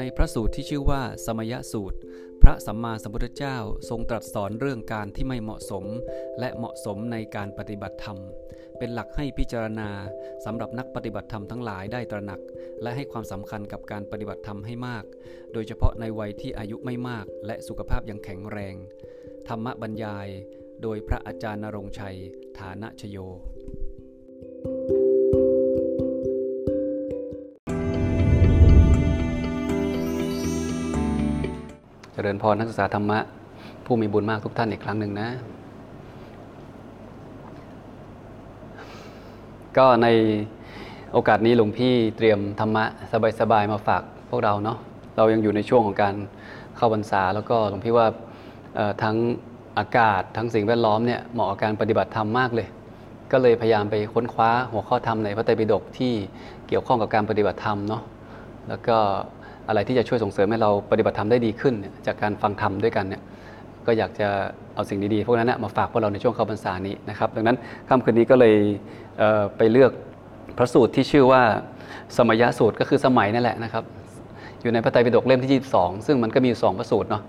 ในพระสูตรที่ชื่อว่าสมยสูตร พระสัมมาสัมพุทธเจ้าทรงตรัสสอนเรื่องการที่ไม่เหมาะสม และเหมาะสมในการปฏิบัติธรรม เป็นหลักให้พิจารณาสำหรับนักปฏิบัติธรรมทั้งหลายได้ตระหนัก และให้ความสำคัญกับการปฏิบัติธรรมให้มาก โดยเฉพาะในวัยที่อายุไม่มาก และสุขภาพยังแข็งแรง ธรรมบรรยาย โดยพระอาจารย์นรงชัย ฐานะชโย จริญพรนักศึกษาธรรมะ ผู้มีบุญมากทุกท่านอีกครั้งหนึ่งนะ ก็ในโอกาสนี้หลวงพี่เตรียมธรรมะสบายๆมาฝากพวกเราเนาะเรายังอยู่ในช่วงของการเข้าพรรษา แล้วก็หลวงพี่ว่าทั้งอากาศทั้งสิ่งแวดล้อมเนี่ยเหมาะกับการปฏิบัติธรรมมากเลย ก็เลยพยายามไปค้นคว้าหัวข้อธรรมในพระไตรปิฎกที่เกี่ยวข้องกับการปฏิบัติธรรมเนาะแล้วก็ อะไรที่จะช่วยส่งเสริมให้เราปฏิบัติธรรมได้ดีขึ้น จากการฟังธรรมด้วยกันเนี่ยก็อยากจะเอาสิ่งดีๆ พวกนั้นนะมาฝากพวกเราในช่วงเข้าพรรษานี้นะครับดังนั้นค่ำคืนนี้ก็เลยเไปเลือกพระสูตรที่ชื่อว่าสมัยสูตรก็คือสมัยนั่นแหละนะครับ อยู่ในพระไตรปิฎกเล่มที่ 22 ซึ่งมันก็มีสองพระสูตรเนาะ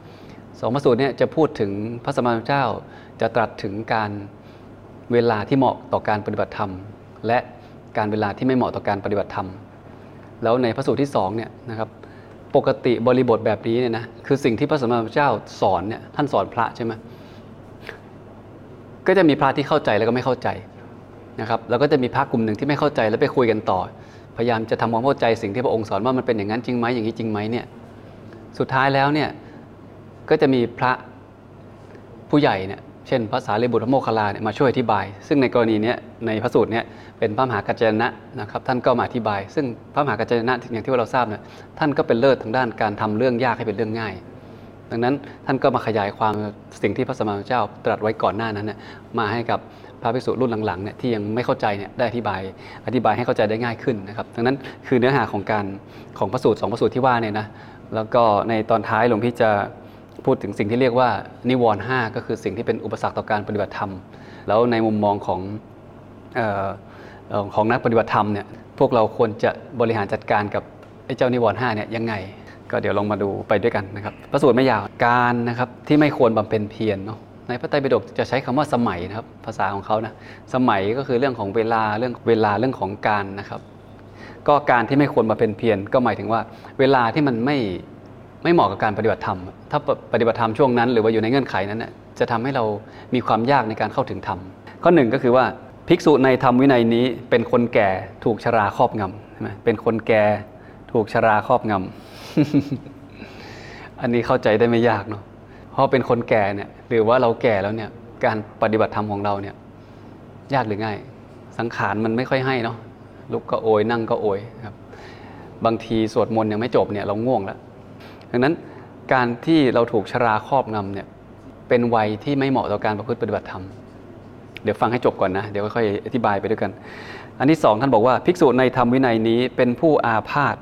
สองพระสูตรเนี่ยจะพูดถึงพระสมมาเจ้าจะตรัสถึงการเวลาที่เหมาะต่อการปฏิบัติธรรม และการเวลาที่ไม่เหมาะต่อการปฏิบัติธรรม แล้วในพระสูตรที่2เนี่ยนะครับ ปกติบริบทแบบนี้เนี่ยนะคือสิ่งที่พระสัมมาสัมพุทธเจ้าสอนเนี่ยท่านสอนพระใช่ไหมก็จะมีพระที่เข้าใจแล้วก็ไม่เข้าใจนะครับแล้วก็จะมีพระกลุ่มหนึ่งที่ไม่เข้าใจแล้วไปคุยกันต่อ พยายามจะทำความเข้าใจสิ่งที่พระองค์สอนว่ามันเป็นอย่างนั้นจริงไหมอย่างนี้จริงไหมเนี่ยสุดท้ายแล้วเนี่ยก็จะมีพระผู้ใหญ่เนี่ย เช่น ภาษาเลบุตรโมคคลาเนี่ยมาช่วยอธิบาย ซึ่งในกรณีนี้ในพระสูตรเนี่ยเป็นพระมหากัจจนะนะครับท่านก็มาอธิบาย ซึ่งพระมหากัจจนะอย่างที่เราทราบเนี่ยท่านก็เป็นเลิศทางด้านการทำเรื่องยากให้เป็นเรื่องง่าย ดังนั้นท่านก็มาขยายความสิ่งที่พระสมมาเจ้าตรัสไว้ก่อนหน้านั้นเนี่ยมาให้กับพระภิกษุรุ่นหลังๆเนี่ยที่ยังไม่เข้าใจเนี่ยได้อธิบายอธิบายให้เข้าใจได้ง่ายขึ้นนะครับดังนั้นคือเนื้อหาของการของพระสูตรสองพระสูตรที่ว่าเนี่ยนะแล้วก็ในตอนท้ายหลวงพี่จะ พูดถึงสิ่งที่เรียกว่านิวรณ์หก็คือสิ่งที่เป็นอุปสรรคต่อการปฏิบัติธรรม แล้วในมุมมองของของนักปฏิบัติธรรมเนี่ยพวกเราควรจะบริหารจัดการกับไอ้เจ้านิวรณ์หเนี่ยยังไง ก็เดี๋ยวลองมาดูไปด้วยกันนะครับพระสูตรไม่ยาวการนะครับที่ไม่ควรบำเพ็ญเพียรเนาะในพระไตรปิฎกจะใช้คำว่าสมัยนะครับภาษาของเขานะสมัยก็คือเรื่องของเวลาเรื่องเวลาเรื่องของการนะครับ ก็การที่ไม่ควรมาเป็นเพียรก็หมายถึงว่า เวลาที่มันไม่ ไม่เหมาะกับการปฏิบัติธรรม ถ้าปฏิบัติธรรมช่วงนั้น หรือว่าอยู่ในเงื่อนไขนั้นจะทำให้เรามีความยากในการเข้าถึงธรรม ข้อหนึ่งก็คือว่าภิกษุในธรรมวินัยนี้ เป็นคนแก่ถูกชราครอบงำใช่ไหมเป็นคนแก่ถูกชราครอบงำอันนี้เข้าใจได้ไม่ยากเนาะ เพราะเป็นคนแก่เนี่ยหรือว่าเราแก่แล้วเนี่ยการปฏิบัติธรรมของเราเนี่ยยากหรือง่าย สังขารมันไม่ค่อยให้เนาะลุกก็โอยนั่งก็โอยครับ บางทีสวดมนต์ยังไม่จบเนี่ยเราง่วงแล้ว ดังนั้นการที่เราถูกชราครอบงำเนี่ยเป็นวัยที่ไม่เหมาะต่อการประพฤติปฏิบัติธรรม เดี๋ยวฟังให้จบก่อนนะ เดี๋ยวค่อยอธิบายไปด้วยกัน อันที่สองท่านบอกว่าภิกษุในธรรมวินัยนี้เป็นผู้อาพาธ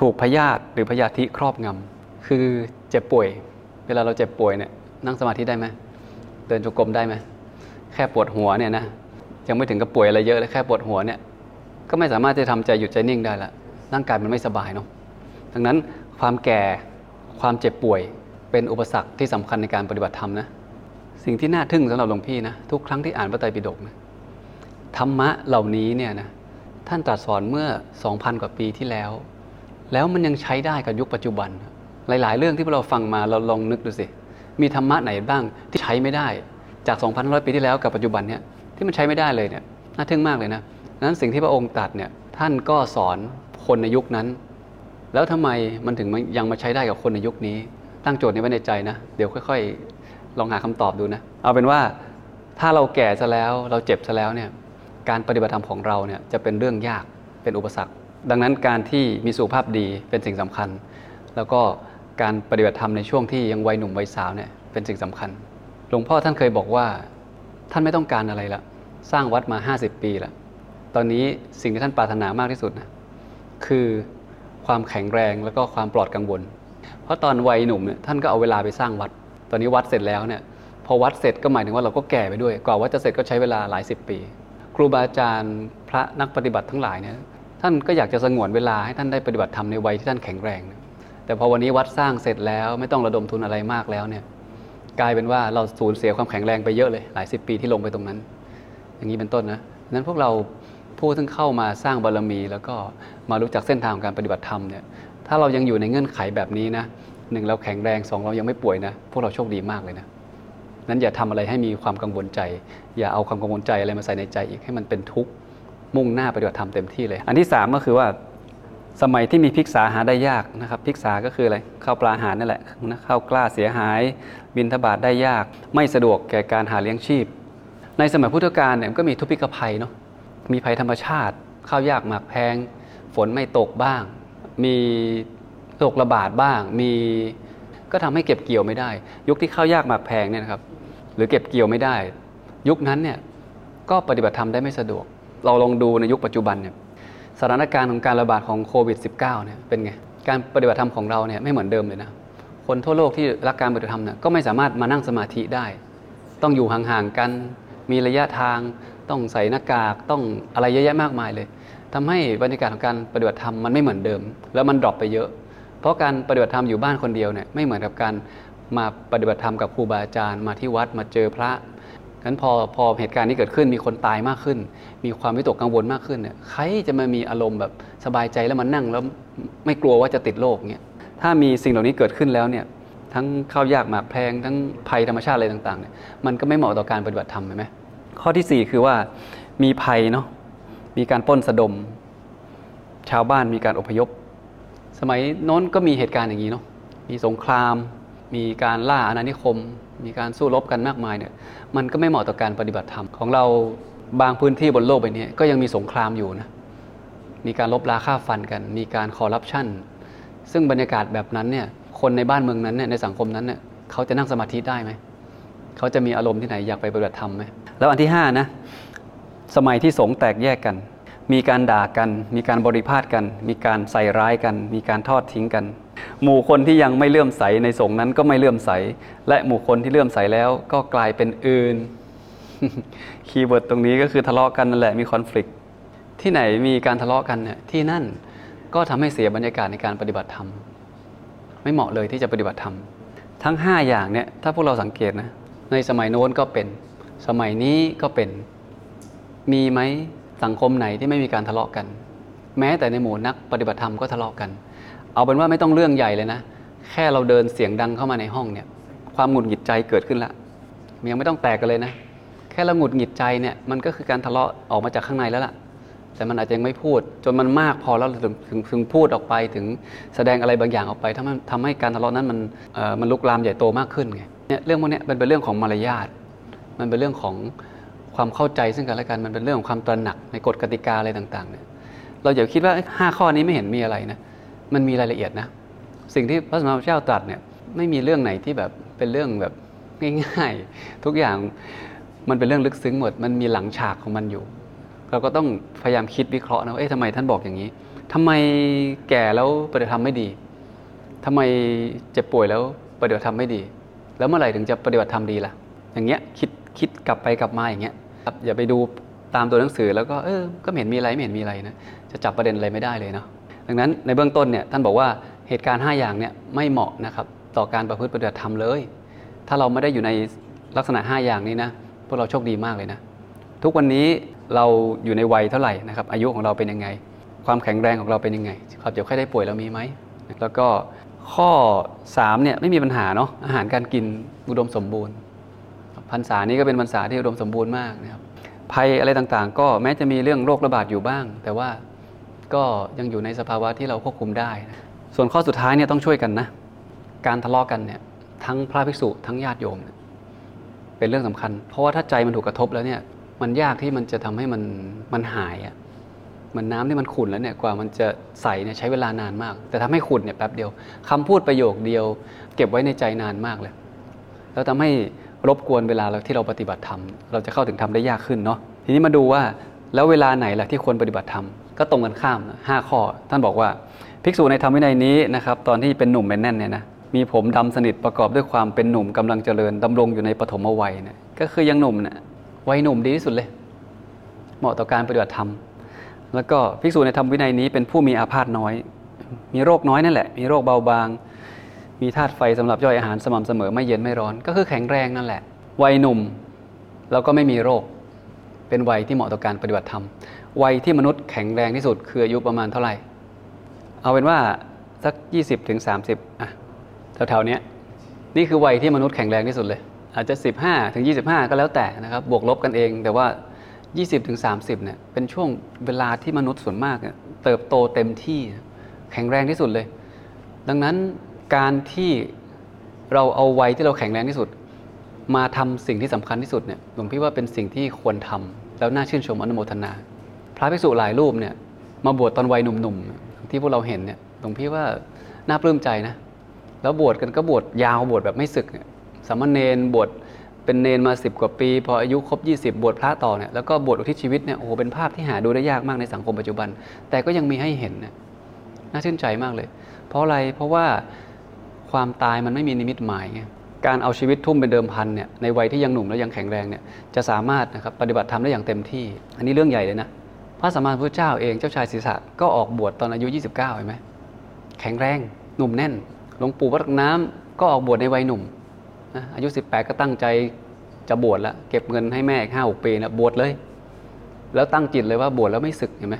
ถูกพยาธิหรือพยาธิครอบงำคือเจ็บป่วย เวลาเราเจ็บป่วยเนี่ยนั่งสมาธิได้ไหมเดินจงกรมได้ไหมแค่ปวดหัวเนี่ยนะยังไม่ถึงกับป่วยอะไรเยอะเลยแค่ปวดหัวเนี่ยก็ไม่สามารถจะทำใจหยุดใจนิ่งได้ละร่างกายมันไม่สบายเนาะดังนั้นความแก่ ความเจ็บป่วยเป็นอุปสรรคที่สำคัญในการปฏิบัติธรรมนะ สิ่งที่น่าทึ่งสำหรับหลวงพี่นะ ทุกครั้งที่อ่านพระไตรปิฎกนะธรรมะเหล่านี้เนี่ยนะท่านตรัสสอนเมื่อ 2,000 กว่าปีที่แล้ว แล้วมันยังใช้ได้กับยุคปัจจุบัน หลาย ๆ เรื่องที่พวกเราฟังมาเราลองนึกดูสิ มีธรรมะไหนบ้างที่ใช้ไม่ได้จาก 2,100 ปีที่แล้วกับปัจจุบันเนี่ยที่มันใช้ไม่ได้เลยเนี่ยน่าทึ่งมากเลยนะนั้นสิ่งที่พระองค์ตรัสเนี่ยท่านก็สอนคนในยุคนั้น แล้วทำไมมันถึงยังมาใช้ได้กับคนในยุคนี้ ตั้งโจทย์นี้ไว้ในใจนะ เดี๋ยวค่อย ๆ ลองหาคำตอบดูนะ เอาเป็นว่าถ้าเราแก่ซะแล้วเราเจ็บซะแล้วเนี่ยการปฏิบัติธรรมของเราเนี่ยจะเป็นเรื่องยากเป็นอุปสรรค ดังนั้นการที่มีสุขภาพดีเป็นสิ่งสำคัญ แล้วก็การปฏิบัติธรรมในช่วงที่ยังวัยหนุ่มวัยสาวเนี่ยเป็นสิ่งสำคัญ หลวงพ่อท่านเคยบอกว่าท่านไม่ต้องการอะไรละสร้างวัดมา 50 ปีล้วตอนนี้สิ่งที่ท่านปรารถนามากที่สุดนะคือ ความแข็งแรงแล้วก็ความปลอดกังวล เพราะตอนวัยหนุ่มเนี่ยท่านก็เอาเวลาไปสร้างวัด ตอนนี้วัดเสร็จแล้วเนี่ยพอวัดเสร็จก็หมายถึงว่าเราก็แก่ไปด้วย กว่าวัดจะเสร็จก็ใช้เวลาหลายสิบปี ครูบาอาจารย์พระนักปฏิบัติทั้งหลายเนี่ยท่านก็อยากจะสงวนเวลาให้ท่านได้ปฏิบัติธรรมในวัยที่ท่านแข็งแรง แต่พอวันนี้วัดสร้างเสร็จแล้วไม่ต้องระดมทุนอะไรมากแล้วเนี่ยกลายเป็นว่าเราสูญเสียความแข็งแรงไปเยอะเลย หลายสิบปีที่ลงไปตรงนั้น อย่างนี้เป็นต้นนะนั้นพวกเรา ผู้ซึ่งเข้ามาสร้างบารมี แล้วก็มารู้จักเส้นทางของการปฏิบัติธรรมเนี่ยถ้าเรายังอยู่ในเงื่อนไขแบบนี้นะหนึ่งเราแข็งแรงสองเรายังไม่ป่วยนะพวกเราโชคดีมากเลยนะนั้นอย่าทำอะไรให้มีความกังวลใจ อย่าเอาความกังวลใจอะไรมาใส่ในใจอีกให้มันเป็นทุกข์มุ่งหน้าปฏิบัติธรรมเต็มที่เลย อันที่สามก็คือว่าสมัยที่มีพิกษาหาได้ยากนะครับพิกษาก็คืออะไรข้าวปลาอาหารนั่นแหละนะข้าวกล้าเสียหาย บินทบาทได้ยาก ไม่สะดวกแก่การหาเลี้ยงชีพ ในสมัยพุทธกาลเนี่ยก็มีทุพพิกภัยเนาะ มีภัยธรรมชาติ ข้าวยากหมากแพง ฝนไม่ตกบ้าง มีโรคระบาดบ้าง มีก็ทำให้เก็บเกี่ยวไม่ได้ ยุคที่ข้าวยากหมากแพงเนี่ยนะครับ หรือเก็บเกี่ยวไม่ได้ ยุคนั้นเนี่ยก็ปฏิบัติธรรมได้ไม่สะดวก เราลองดูในยุคปัจจุบันเนี่ยสถานการณ์ของการระบาดของโควิด -19 เนี่ยเป็นไง การปฏิบัติธรรมของเราเนี่ยไม่เหมือนเดิมเลยนะ คนทั่วโลกที่รักการปฏิบัติธรรมเนี่ยก็ไม่สามารถมานั่งสมาธิได้ ต้องอยู่ห่างๆกัน มีระยะทาง ต้องใส่หน้ากากต้องอะไรเยอะแยะมากมายเลยทำให้บรรยากาศของการปฏิบัติธรรมมันไม่เหมือนเดิม แล้วมันดรอปไปเยอะ เพราะการปฏิบัติธรรมอยู่บ้านคนเดียวเนี่ยไม่เหมือนกับการมาปฏิบัติธรรมกับครูบาอาจารย์ มาที่วัดมาเจอพระงั้นพอพอเหตุการณ์นี้เกิดขึ้นมีคนตายมากขึ้น มีความวิตกกังวลมากขึ้นเนี่ยใครจะมามีอารมณ์แบบสบายใจแล้วมานั่งแล้วไม่กลัวว่าจะติดโรคเนี่ยถ้ามีสิ่งเหล่านี้เกิดขึ้นแล้วเนี่ยทั้งข้าวยากหมากแพงทั้งภัยธรรมชาติอะไรต่างๆเนี่ยมันก็ไม่เหมาะต่อการปฏิบัติธรรมใช่ไหม ข้อที่ 4 คือว่ามีภัยเนาะมีการป้นสะดม ชาวบ้านมีการอพยพ สมัยโน้นก็มีเหตุการณ์อย่างนี้เนาะมีสงคราม มีการล่าอาณานิคม มีการสู้รบกันมากมายเนี่ยมันก็ไม่เหมาะต่อการปฏิบัติธรรมของเราบางพื้นที่บนโลกใบนี้ก็ยังมีสงครามอยู่นะมีการลบราค่าฟันกัน มีการคอร์รัปชันซึ่งบรรยากาศแบบนั้นเนี่ยคนในบ้านเมืองนั้นเนี่ยในสังคมนั้นเนี่ยเขาจะนั่งสมาธิได้ไหมเขาจะมีอารมณ์ที่ไหนอยากไปปฏิบัติธรรมไหม แล้วอันที่ห้านะสมัยที่สงฆ์แตกแยกกัน มีการด่ากัน มีการบริภาษกัน มีการใส่ร้ายกัน มีการทอดทิ้งกัน หมู่คนที่ยังไม่เลื่อมใสในสงฆ์นั้นก็ไม่เลื่อมใส และหมู่คนที่เลื่อมใสแล้วก็กลายเป็นอื่น keyword ตรงนี้ก็คือทะเลาะกันนั่นแหละมี conflict ที่ไหนมีการทะเลาะกันเนี่ยที่นั่นก็ทำให้เสียบรรยากาศในการปฏิบัติธรรม ไม่เหมาะเลยที่จะปฏิบัติธรรม ทั้ง 5 อย่างเนี่ยถ้าพวกเราสังเกตนะในสมัยโน้นก็เป็น สมัยนี้ก็เป็น มีไหมสังคมไหนที่ไม่มีการทะเลาะกัน แม้แต่ในหมู่นักปฏิบัติธรรมก็ทะเลาะกัน เอาเป็นว่าไม่ต้องเรื่องใหญ่เลยนะ แค่เราเดินเสียงดังเข้ามาในห้องเนี่ย ความหงุดหงิดใจเกิดขึ้นละยังไม่ต้องแตกกันเลยนะ แค่เราหงุดหงิดใจเนี่ยมันก็คือการทะเลาะออกมาจากข้างในแล้วล่ะ แต่มันอาจจะยังไม่พูด จนมันมากพอแล้วถึงถึงถึงพูดออกไปถึงแสดงอะไรบางอย่างออกไปทำให้ทำให้การทะเลาะนั้นมันเอ่อมันลุกลามใหญ่โตมากขึ้นไงเนี่ยเรื่องพวกนี้มันเป็นเรื่องของมารยาท มันเป็นเรื่องของความเข้าใจซึ่งกันและกันมันเป็นเรื่องของความตระหนักในกฎกติกาอะไรต่างๆเนี่ยเราอย่าคิดว่าห้าข้อนี้ไม่เห็นมีอะไรนะมันมีรายละเอียดนะ สิ่งที่พระสมมาเจ้าตรัสเนี่ยไม่มีเรื่องไหนที่แบบเป็นเรื่องแบบง่ายๆ ทุกอย่างมันเป็นเรื่องลึกซึ้งหมด มันมีหลังฉากของมันอยู่ เราก็ต้องพยายามคิดวิเคราะห์นะว่าเอ๊ะทำไมท่านบอกอย่างนี้ทำไมแก่แล้วปฏิบัติธรรมไม่ดีทำไมเจ็บป่วยแล้วปฏิบัติธรรมไม่ดี แล้วเมื่อไหร่ถึงจะปฏิบัติธรรมดีล่ะ อย่างเงี้ยคิด คิดกลับไปกลับมาอย่างเงี้ยครับอย่าไปดูตามตัวหนังสือแล้วก็เออก็ไม่เห็นมีอะไรไม่เห็นมีอะไรนะจะจับประเด็นอะไรไม่ได้เลยเนาะดังนั้นในเบื้องต้นเนี่ยท่านบอกว่าเหตุการณ์ 5 อย่างเนี่ยไม่เหมาะนะครับต่อการประพฤติปฏิบัติธรรมเลย ถ้าเราไม่ได้อยู่ในลักษณะ 5 อย่างนี้นะพวกเราโชคดีมากเลยนะ ทุกวันนี้เราอยู่ในวัยเท่าไหร่นะครับอายุของเราเป็นยังไง ความแข็งแรงของเราเป็นยังไงความเจ็บไข้ได้ป่วยเรามีไหมแล้วก็ข้อ3เนี่ยไม่มีปัญหาเนาะอาหารการกินอุดมสมบูรณ์ พรรษานี้ก็เป็นพรรษาที่อุดมสมบูรณ์มากนะครับภัยอะไรต่างๆ ก็แม้จะมีเรื่องโรคระบาดอยู่บ้าง แต่ว่าก็ยังอยู่ในสภาวะที่เราควบคุมได้นะส่วนข้อสุดท้ายเนี่ยต้องช่วยกันนะ การทะเลาะกันเนี่ยทั้งพระภิกษุทั้งญาติโยมเนี่ยเป็นเรื่องสำคัญ เพราะว่าถ้าใจมันถูกกระทบแล้วเนี่ยมันยากที่มันจะทำให้มันมันหายอะ่ะเหมันน้ำที่มันขุ่นแล้วเนี่ยกว่ามันจะใสเนี่ยใช้เวลานานมาก แต่ทำให้ขุ่นเนี่ยแป๊บเดียวคำพูดประโยคเดียว เก็บไว้ในใจนานมากเลย แล้วทำให้ รบกวนเวลาเราที่เราปฏิบัติธรรมเราจะเข้าถึงธรรมได้ยากขึ้นเนาะทีนี้มาดูว่าแล้วเวลาไหนล่ะที่ควรปฏิบัติธรรมก็ตรงกันข้ามห้าข้อ ท่านบอกว่าภิกษุในธรรมวินัยนี้นะครับตอนที่เป็นหนุ่มเป็นแน่นเนี่ยนะมีผมดำสนิทประกอบด้วยความเป็นหนุ่มกำลังเจริญดำรงอยู่ในปฐมวัยเนี่ยก็คือยังหนุ่มเนี่ยวัยหนุ่มดีที่สุดเลย เหมาะต่อการปฏิบัติธรรมแล้วก็ภิกษุในธรรมวินัยนี้เป็นผู้มีอาพาธน้อย มีโรคน้อยนั่นแหละ มีโรคเบาบาง มีธาตุไฟสำหรับย่อยอาหารสม่ำเสมอไม่เย็นไม่ร้อน ก็คือแข็งแรงนั่นแหละ วัยหนุ่มแล้วก็ไม่มีโรค เป็นวัยที่เหมาะต่อการปฏิบัติธรรม วัยที่มนุษย์แข็งแรงที่สุดคืออายุประมาณเท่าไหร่ เอาเป็นว่าสัก 20ถึง30อะแถวๆนี้นี่คือวัยที่มนุษย์แข็งแรงที่สุดเลย อาจจะ 15ถึง25 ก็แล้วแต่นะครับบวกลบกันเอง แต่ว่า 20ถึง30เนี่ยเป็นช่วงเวลาที่มนุษย์ส่วนมากเติบโตเต็มที่แข็งแรงที่สุดเลย ดังนั้น การที่เราเอาวัยที่เราแข็งแรงที่สุด มาทำสิ่งที่สำคัญที่สุดเนี่ยหลวงพี่ว่าเป็นสิ่งที่ควรทำแล้วน่าชื่นชมอนุโมทนา พระภิกษุหลายรูปเนี่ยมาบวชตอนวัยหนุ่มๆ ที่พวกเราเห็นเนี่ยหลวงพี่ว่าน่าปลื้มใจนะ แล้วบวชกันก็บวชยาวบวชแบบไม่ศึกเนี่ยสามเณรบวชเป็นเนนมา 10 กว่าปี พออายุครบ 20 บวชพระต่อเนี่ยแล้วก็บวชอุทิศชีวิตเนี่ยโอ้โหเป็นภาพที่หาดูได้ยากมากในสังคมปัจจุบัน แต่ก็ยังมีให้เห็นน่น่าชื่นใจมากเลย เพราะอะไรเพราะว่า ความตายมันไม่มีนิมิตหมายไงการเอาชีวิตทุ่มเป็นเดิมพันเนี่ยในวัยที่ยังหนุ่มและยังแข็งแรงเนี่ยจะสามารถนะครับปฏิบัติธรรมได้อย่างเต็มที่ อันนี้เรื่องใหญ่เลยนะพระสัมมาสัมพุทธเจ้าเองเจ้าชายศรีษะก็ออกบวชตอนอายุ 29เห็นไหมแข็งแรงหนุ่มแน่นหลวงปู่วัดน้ำก็ออกบวชในวัยหนุ่มนะอายุ 18 ก็ตั้งใจจะบวชแล้วเก็บเงินให้แม่อีกห้าหกปีนะบวชเลย แล้วตั้งจิตเลยว่าบวชแล้วไม่ศึกเห็นไหม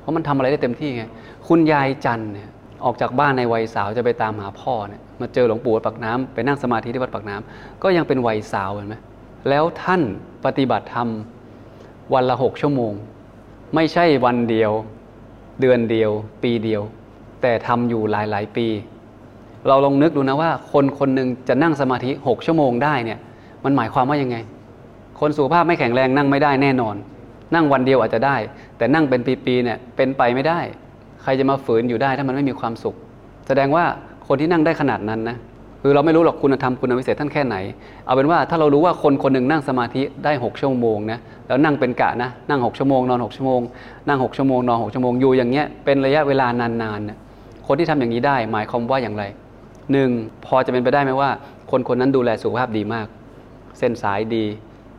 เพราะมันทำอะไรได้เต็มที่ไงคุณยายจันเนี่ย ออกจากบ้านในวัยสาวจะไปตามหาพ่อเนี่ยมาเจอหลวงปู่วัดปากน้ำไปนั่งสมาธิที่วัดปากน้ำก็ยังเป็นวัยสาวเห็นไหมแล้วท่านปฏิบัติธรรมวันละหกชั่วโมง ไม่ใช่วันเดียว เดือนเดียว ปีเดียว แต่ทำอยู่หลาย ๆ ปี เราลองนึกดูนะว่า คนคนหนึ่งจะนั่งสมาธิ6ชั่วโมงได้เนี่ยมันหมายความว่ายังไง คนสุขภาพไม่แข็งแรงนั่งไม่ได้แน่นอน นั่งวันเดียวอาจจะได้ แต่นั่งเป็นปีๆเนี่ยเป็นไปไม่ได้ ใครจะมาฝืนอยู่ได้ถ้ามันไม่มีความสุข แสดงว่าคนที่นั่งได้ขนาดนั้นนะคือเราไม่รู้หรอกคุณธรรมคุณวิเศษท่านแค่ไหน เอาเป็นว่าถ้าเรารู้ว่าคนคนหนึ่งนั่งสมาธิได้ 6 ชั่วโมงนะแล้วนั่งเป็นกะนะนั่ง 6 ชั่วโมงนอน 6 ชั่วโมง นั่ง 6 ชั่วโมงนอน6ชั่วโมงอยู่อย่างเงี้ยเป็นระยะเวลานานๆนะคนที่ทำอย่างนี้ได้ หมายความว่าอย่างไรหนึ่งพอจะเป็นไปได้ไหมว่า คนคนนั้นดูแลสุขภาพดีมาก เส้นสายดี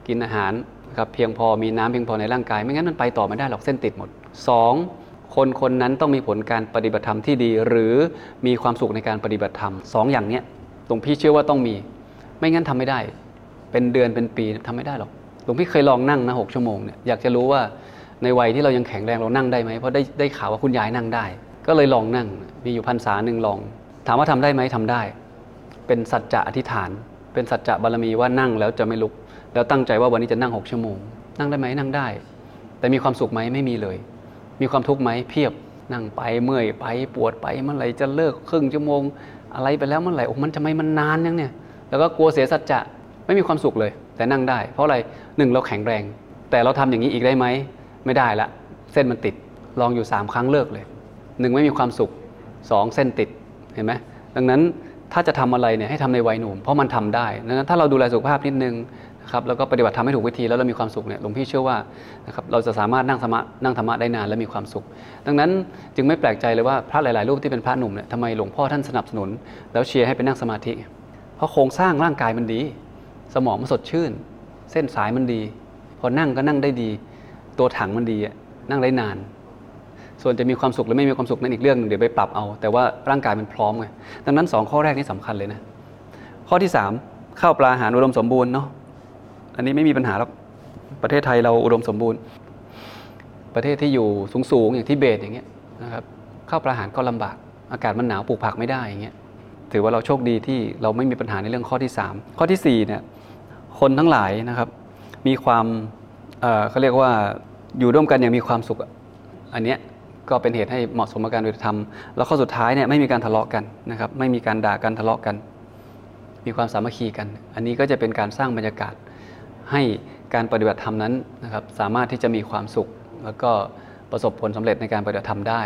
กินอาหารครับเพียงพอมีน้ำเพียงพอในร่างกาย ไม่งั้นมันไปต่อไม่ได้หรอกเส้นติดหมด 2. คนคนนั้นต้องมีผลการปฏิบัติธรรมที่ดี หรือมีความสุขในการปฏิบัติธรรมสองอย่างเนี้ยหลวงพี่เชื่อว่าต้องมี ไม่งั้นทำไม่ได้ เป็นเดือนเป็นปีทำไม่ได้หรอกหลวงพี่เคยลองนั่งนะหกชั่วโมงเนี่ยอยากจะรู้ว่าในวัยที่เรายังแข็งแรงเรานั่งได้ไหมเพราะได้ได้ข่าวว่าคุณยายนั่งได้ ก็เลยลองนั่งมีอยู่พรรษาหนึ่งลอง ถามว่าทำได้ไหมทำได้ เป็นสัจจะอธิษฐาน เป็นสัจจะบารมีว่านั่งแล้วจะไม่ลุก แล้วตั้งใจว่าวันนี้จะนั่งหกชั่วโมง นั่งได้ไหมนั่งได้ แต่มีความสุขไหมไม่มีเลย มีความทุกข์ไหมเพียบนั่งไปเมื่อยไปปวดไปเมื่อไหร่จะเลิกครึ่งชั่วโมง อะไรไปแล้วเมื่อไหร่โอ้มันทำไมมันนานยังเนี่ยแล้วก็กลัวเสียสัจจะไม่มีความสุขเลย แต่นั่งได้ เพราะอะไรหนึ่งเราแข็งแรง แต่เราทำอย่างนี้อีกได้ไหมไม่ได้ละ เส้นมันติดลองอยู่สามครั้งเลิกเลยหนึ่งไม่มีความสุขสองเส้นติดเห็นไหมดังนั้นถ้าจะทำอะไรเนี่ยให้ทำในวัยหนุ่มเพราะมันทำได้ดังนั้นถ้าเราดูแลสุขภาพนิดนึง ครับแล้วก็ปฏิบัติทำให้ถูกวิธีแล้วเรามีความสุขเนี่ยหลวงพี่เชื่อว่านะครับเราจะสามารถนั่งสมานั่งธรรมะได้นานและมีความสุข ดังนั้นจึงไม่แปลกใจเลยว่าพระหลาย ๆ รูปที่เป็นพระหนุ่มเนี่ยทำไมหลวงพ่อท่านสนับสนุน แล้วเชียร์ให้ไปนั่งสมาธิ เพราะโครงสร้างร่างกายมันดี สมองมันสดชื่น เส้นสายมันดี พอนั่งก็นั่งได้ดี ตัวถังมันดีนั่งได้นานส่วนจะมีความสุขหรือไม่มีความสุขนั่นอีกเรื่องหนึงเดี๋ยวไปปรับเอา แต่ว่าร่างกายมันพร้อมไงดังนั้นสองข้อแรกนี่สำคัญเลยนะ ข้อที่สามข้าวปลาอาหารอุดมสมบูรณ์เนาะ อันนี้ไม่มีปัญหาหรอกประเทศไทยเราอุดมสมบูรณ์ ประเทศที่อยู่สูงๆอย่างที่เบตอย่างเงี้ยนะครับเข้าปลาอาหารก็ลำบาก อากาศมันหนาวปลูกผักไม่ได้อย่างเงี้ยถือว่าเราโชคดีที่เราไม่มีปัญหาในเรื่องข้อที่สามข้อที่สี่เนี่ยคนทั้งหลายนะครับ มีความเเขาเรียกว่าอยู่ร่วมกันอย่างมีความสุขอันเนี้ยก็เป็นเหตุให้เหมาะสมกับการปฏิบัติธรรม แล้วข้อสุดท้ายเนี่ยไม่มีการทะเลาะกันนะครับ ไม่มีการด่ากันทะเลาะกัน มีความสามัคคีกัน อันนี้ก็จะเป็นการสร้างบรรยากาศ ให้การปฏิบัติธรรมนั้นนะครับสามารถที่จะมีความสุข แล้วก็ประสบผลสำเร็จในการปฏิบัติธรรมได้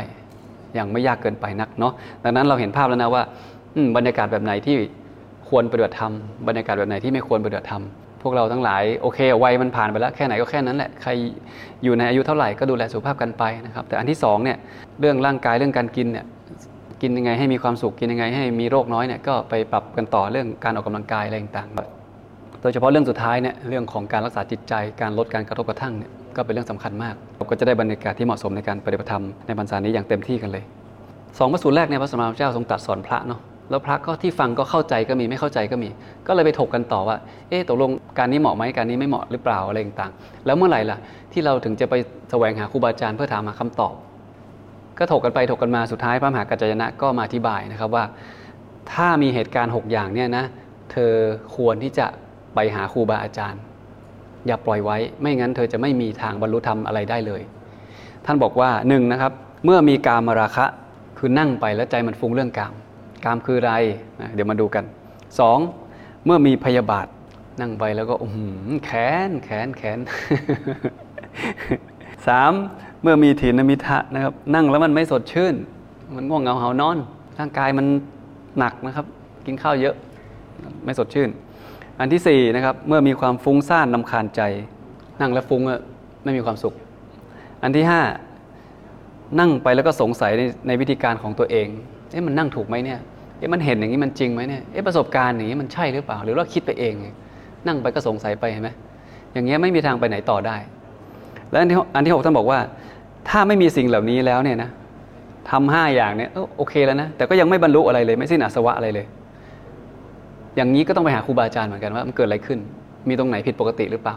อย่างไม่ยากเกินไปนักเนาะดังนั้นเราเห็นภาพแล้วนะว่าบรรยากาศแบบไหนที่ควรปฏิบัติธรรมบรรยากาศแบบไหนที่ไม่ควรปฏิบัติธรรมพวกเราทั้งหลายโอเควัยมันผ่านไปแล้วแค่ไหนก็แค่นั้นแหละใครอยู่ในอายุเท่าไหร่ก็ดูแลสุขภาพกันไปนะครับแต่อันที่สองเนี่ยเรื่องร่างกายเรื่องการกินเนี่ยกินยังไงให้มีความสุขกินยังไงให้มีโรคน้อยเนี่ยก็ไปปรับกันต่อเรื่องการออกกำลังกายอะไรต่างๆ โดยเฉพาะเรื่องสุดท้ายเนี่ยเรื่องของการรักษาจิตใจการลดการกระทบกระทั่งเนี่ยก็เป็นเรื่องสำคัญมากเราก็จะได้บรรยากาศที่เหมาะสมในการปฏิบัติธรรมในพรรษานี้อย่างเต็มที่กันเลยสองพระสูตรแรกเนี่ยพระสมมาเจ้าทรงตรัสสอนพระเนาะแล้วพระก็ที่ฟังก็เข้าใจก็มีไม่เข้าใจก็มี ก็เลยไปถกกันต่อว่า เอ๊ะตกลงการนี้เหมาะไหมการนี้ไม่เหมาะหรือเปล่าอะไรต่างๆ แล้วเมื่อไหร่ล่ะ ที่เราถึงจะไปแสวงหาครูบาอาจารย์เพื่อถามหาคำตอบ ก็ถกกันไปถกกันมาสุดท้ายพระมหากัจจยนะก็มาอธิบายนะครับว่า ถ้ามีเหตุการณ์ 6 อย่างเนี่ยนะเธอควรที่จะ ไปหาครูบาอาจารย์ อย่าปล่อยไว้ ไม่งั้นเธอจะไม่มีทางบรรลุธรรมอะไรได้เลย ท่านบอกว่าหนึ่งนะครับ เมื่อมีกามราคะคือนั่งไปแล้วใจมันฟุ้งเรื่องกาม กามคืออะไรนะเดี๋ยวมาดูกันสองเมื่อมีพยาบาทนั่งไปแล้วก็อืแขนแขนแขนสามเมื่อมีถีนมิทะนะครับ นั่งแล้วมันไม่สดชื่น มันง่วงเหงาเหานอน ร่างกายมันหนักนะครับ กินข้าวเยอะ ไม่สดชื่น อันที่สี่นะครับเมื่อมีความฟุ้งซ่านนำคาญใจ นั่งแล้วฟุ้งไม่มีความสุข อันที่ห้านั่งไปแล้วก็สงสัยในในวิธีการของตัวเองเอ๊ะมันนั่งถูกไหมเนี่ยเอ๊ะมันเห็นอย่างนี้มันจริงไหมเนี่ยเอ๊ะประสบการณ์อย่างนี้มันใช่หรือเปล่า หรือว่าคิดไปเอง นั่งไปก็สงสัยไปเห็นไหมอย่างเงี้ยไม่มีทางไปไหนต่อได้ และอันที่อันที่หกท่านบอกว่า ถ้าไม่มีสิ่งเหล่านี้แล้วเนี่ยนะทำห้าอย่างเนี่ยโอเคแล้วนะแต่ก็ยังไม่บรรลุอะไรเลยไม่สิ้นอาสวะอะไรเลย อย่างนี้ก็ต้องไปหาครูบาอาจารย์เหมือนกันว่ามันเกิดอะไรขึ้น มีตรงไหนผิดปกติหรือเปล่า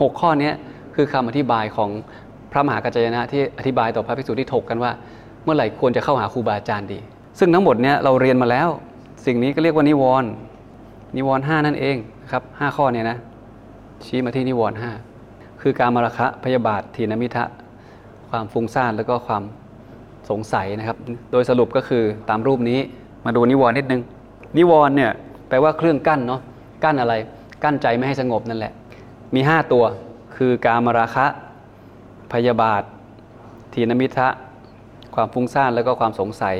หกข้อนี้คือคำอธิบายของพระมหากัจจยนะที่อธิบายต่อพระภิกษุที่ถกกันว่า เมื่อไหร่ควรจะเข้าหาครูบาอาจารย์ดี ซึ่งทั้งหมดเนี้ยเราเรียนมาแล้ว สิ่งนี้ก็เรียกว่านิวรณ์นิวรณ์ห้านั่นเองนะครับห้าข้อเนี่ยนะชี้มาที่นิวรณ์ห้าคือการมรคะพยาบาททีนมิทะความฟุ้งซ่านแล้วก็ความสงสัยนะครับ โดยสรุปก็คือตามรูปนี้มาดูนิวรณ์นิดนึงนิวรณ์เนี่ย แปลว่าเครื่องกั้นเนาะกั้นอะไร กั้นใจไม่ให้สงบนั่นแหละ มี 5 ตัวคือการมราคะ พยาบาท ทีนมิทะ ความฟุ้งซ่านแล้วก็ความสงสัย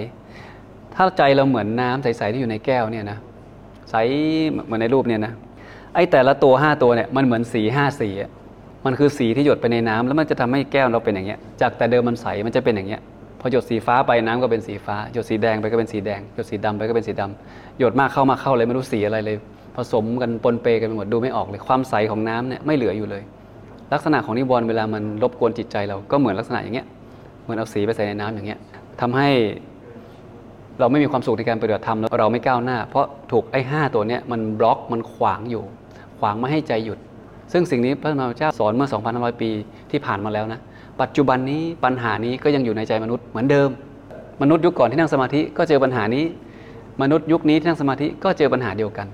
ถ้าใจเราเหมือนน้ำใสๆที่อยู่ในแก้วเนี่ยนะใสเหมือนในรูปเนี่ยนะไอ้แต่ละตัว 5 ตัวเนี่ยมันเหมือนสีห้าสีอะมันคือสีที่หยดไปในน้ำแล้วมันจะทำให้แก้วเราเป็นอย่างเงี้ยจากแต่เดิมมันใสมันจะเป็นอย่างเงี้ย พอหยดสีฟ้าไปน้ำก็เป็นสีฟ้า หยดสีแดงไปก็เป็นสีแดง หยดสีดำไปก็เป็นสีดำหยดมากเข้ามาเข้าเลยไม่รู้สีอะไรเลย ผสมกันปนเปกันไปหมดดูไม่ออกเลยความใสของน้ำเนี่ยไม่เหลืออยู่เลย ลักษณะของนิวรณ์เวลามันรบกวนจิตใจเราก็เหมือนลักษณะอย่างเงี้ยเหมือนเอาสีไปใส่ในน้ำอย่างเงี้ยทำให้เราไม่มีความสุขในการปฏิบัติธรรมเราไม่ก้าวหน้า เพราะถูกไอ้ห้าตัวเนี้ยมันบล็อกมันขวางอยู่ ขวางไม่ให้ใจหยุด ซึ่งสิ่งนี้พระธรรมเจ้าสอนเมื่อ 2,500 ปีที่ผ่านมาแล้วนะ ปัจจุบันนี้ปัญหานี้ก็ยังอยู่ในใจมนุษย์เหมือนเดิม มนุษย์ยุคก่อนที่นั่งสมาธิก็เจอปัญหานี้ มนุษย์ยุคนี้ที่นั่งสมาธิก็เจอปัญหาเดียวกัน